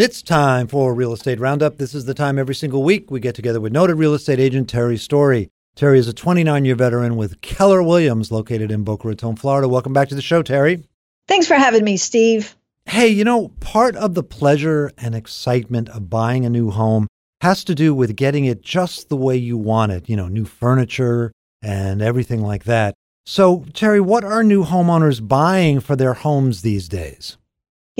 It's time for Real Estate Roundup. This is the time every single week we get together with noted real estate agent Terry Story. Terry is a 29 year veteran with Keller Williams, located in Boca Raton, Florida. Welcome back to the show, Terry. Thanks for having me, Steve. Hey, you know, part of the pleasure and excitement of buying a new home has to do with getting it just the way you want it, you know, new furniture and everything like that. So, Terry, what are new homeowners buying for their homes these days?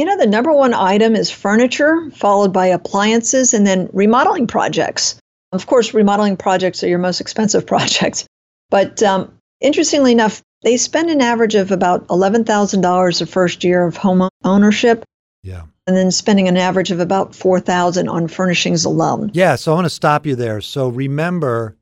You know, the number one item is furniture, followed by appliances, and then remodeling projects. Of course, remodeling projects are your most expensive projects. But um, interestingly enough, they spend an average of about $11,000 the first year of home ownership. Yeah. And then spending an average of about 4000 on furnishings alone. Yeah. So I want to stop you there. So remember,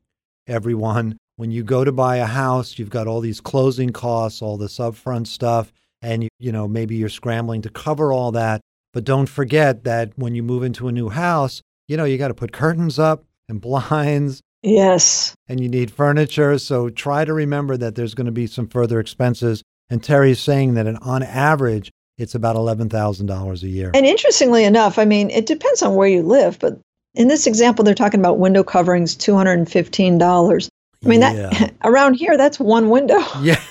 everyone, when you go to buy a house, you've got all these closing costs, all this upfront stuff and you, you know maybe you're scrambling to cover all that but don't forget that when you move into a new house you know you got to put curtains up and blinds yes and you need furniture so try to remember that there's going to be some further expenses and terry's saying that on average it's about $11000 a year and interestingly enough i mean it depends on where you live but in this example they're talking about window coverings $215 I mean yeah. that around here that's one window. Yeah.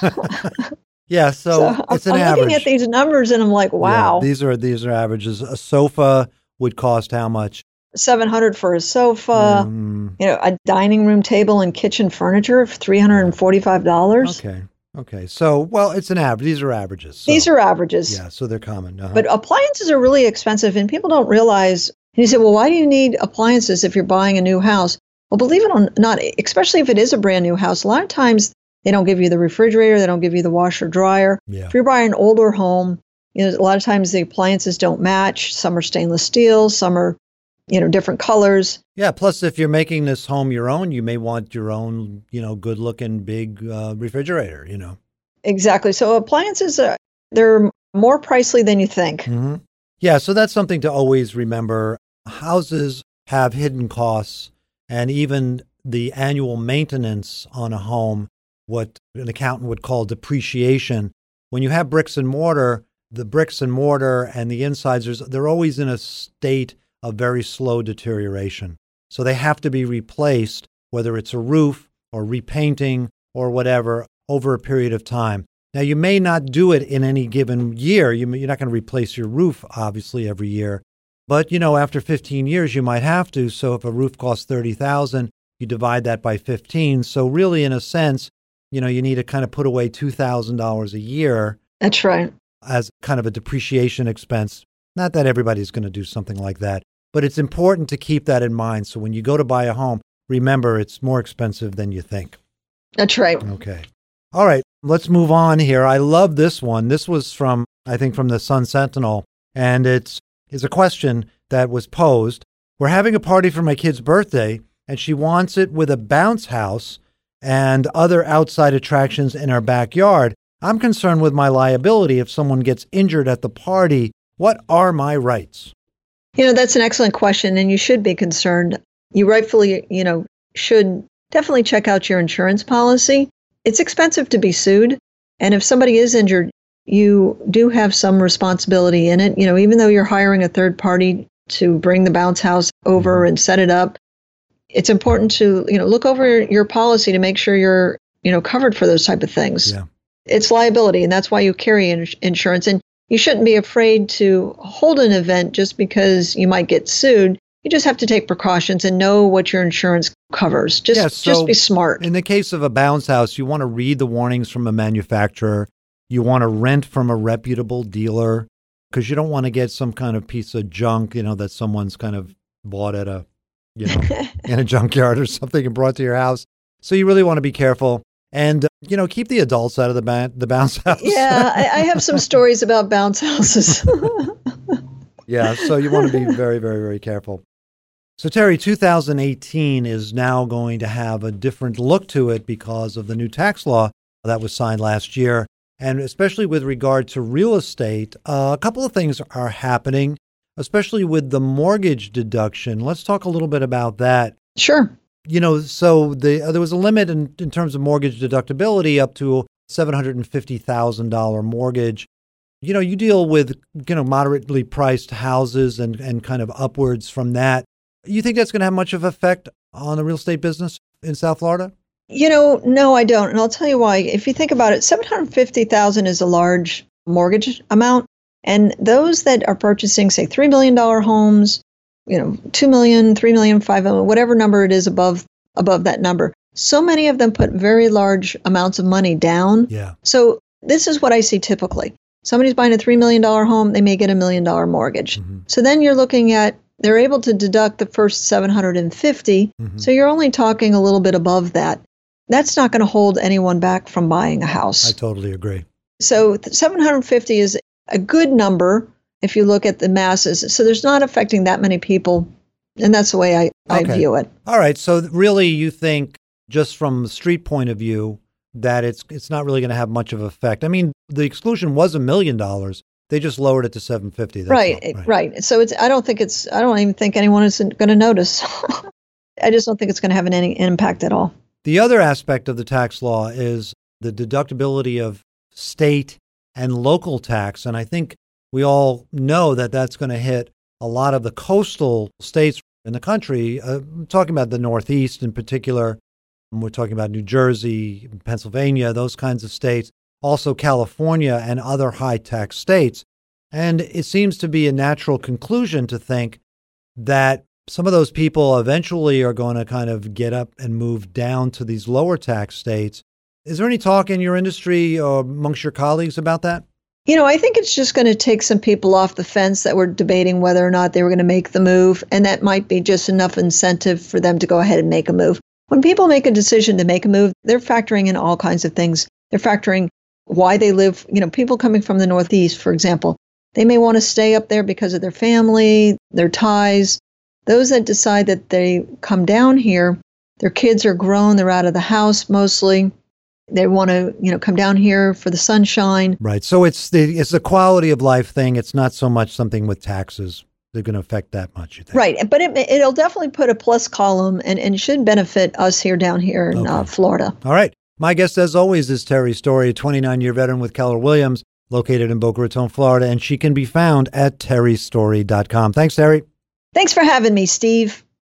Yeah, so, so it's an I'm average. looking at these numbers and I'm like, wow. Yeah, these are these are averages. A sofa would cost how much? 700 for a sofa. Mm. You know, a dining room table and kitchen furniture of $345. Okay. Okay. So, well, it's an average. These are averages. So. These are averages. Yeah, so they're common. Uh-huh. But appliances are really expensive and people don't realize. And you say, well, why do you need appliances if you're buying a new house? Well, believe it or not, especially if it is a brand new house, a lot of times they don't give you the refrigerator. They don't give you the washer dryer. Yeah. If you're buying an older home, you know, a lot of times the appliances don't match. Some are stainless steel. Some are, you know, different colors. Yeah. Plus, if you're making this home your own, you may want your own, you know, good looking big uh, refrigerator. You know. Exactly. So appliances are they're more pricey than you think. Mm-hmm. Yeah. So that's something to always remember. Houses have hidden costs, and even the annual maintenance on a home what an accountant would call depreciation. When you have bricks and mortar, the bricks and mortar and the insides, they're always in a state of very slow deterioration. So they have to be replaced, whether it's a roof or repainting or whatever, over a period of time. Now, you may not do it in any given year. You, are not going to replace your roof, obviously, every year. But, you know, after 15 years, you might have to. So if a roof costs 30000 you divide that by 15. So really, in a sense, you know, you need to kind of put away $2,000 a year. That's right. As kind of a depreciation expense. Not that everybody's going to do something like that, but it's important to keep that in mind. So when you go to buy a home, remember it's more expensive than you think. That's right. Okay. All right. Let's move on here. I love this one. This was from, I think, from the Sun Sentinel. And it's, it's a question that was posed. We're having a party for my kid's birthday, and she wants it with a bounce house and other outside attractions in our backyard. I'm concerned with my liability if someone gets injured at the party. What are my rights? You know, that's an excellent question, and you should be concerned. You rightfully, you know, should definitely check out your insurance policy. It's expensive to be sued, and if somebody is injured, you do have some responsibility in it. You know, even though you're hiring a third party to bring the bounce house over mm-hmm. and set it up, it's important to you know look over your policy to make sure you're you know covered for those type of things. Yeah. It's liability, and that's why you carry insurance. And you shouldn't be afraid to hold an event just because you might get sued. You just have to take precautions and know what your insurance covers. Just yeah, so just be smart. In the case of a bounce house, you want to read the warnings from a manufacturer. You want to rent from a reputable dealer because you don't want to get some kind of piece of junk, you know, that someone's kind of bought at a you know, in a junkyard or something and brought to your house. So you really want to be careful and you know keep the adults out of the ba- the bounce house. yeah, I, I have some stories about bounce houses. yeah, so you want to be very, very, very careful. So Terry, 2018 is now going to have a different look to it because of the new tax law that was signed last year, and especially with regard to real estate, uh, a couple of things are happening especially with the mortgage deduction. Let's talk a little bit about that. Sure. You know, so the, uh, there was a limit in, in terms of mortgage deductibility up to $750,000 mortgage. You know, you deal with, you know, moderately priced houses and, and kind of upwards from that. You think that's going to have much of effect on the real estate business in South Florida? You know, no, I don't. And I'll tell you why. If you think about it, 750,000 is a large mortgage amount. And those that are purchasing, say, $3 million homes, you know, 2 million, 3 million, 5 million, whatever number it is above above that number. So many of them put very large amounts of money down. Yeah. So this is what I see typically. Somebody's buying a $3 million home, they may get a million dollar mortgage. Mm-hmm. So then you're looking at they're able to deduct the first 750. Mm-hmm. So you're only talking a little bit above that. That's not going to hold anyone back from buying a house. I totally agree. So 750 is a good number if you look at the masses. So there's not affecting that many people. And that's the way I, I Okay. view it. All right. So really, you think just from the street point of view that it's it's not really going to have much of effect. I mean, the exclusion was a million dollars. They just lowered it to seven fifty. right, right. So it's I don't think it's I don't even think anyone is going to notice. I just don't think it's going to have any impact at all. The other aspect of the tax law is the deductibility of state and local tax, and I think we all know that that's going to hit a lot of the coastal states in the country. Uh, I'm talking about the Northeast in particular. We're talking about New Jersey, Pennsylvania, those kinds of states, also California and other high tax states. And it seems to be a natural conclusion to think that some of those people eventually are going to kind of get up and move down to these lower tax states. Is there any talk in your industry or amongst your colleagues about that? You know, I think it's just going to take some people off the fence that were debating whether or not they were going to make the move, and that might be just enough incentive for them to go ahead and make a move. When people make a decision to make a move, they're factoring in all kinds of things. They're factoring why they live, you know, people coming from the Northeast, for example, they may want to stay up there because of their family, their ties. Those that decide that they come down here, their kids are grown, they're out of the house mostly. They want to, you know, come down here for the sunshine. Right. So it's the it's the quality of life thing. It's not so much something with taxes that are going to affect that much. You think? Right, but it, it'll definitely put a plus column and, and should benefit us here down here in uh, Florida. All right. My guest, as always, is Terry Story, a 29 year veteran with Keller Williams, located in Boca Raton, Florida, and she can be found at terrystory.com. Thanks, Terry. Thanks for having me, Steve.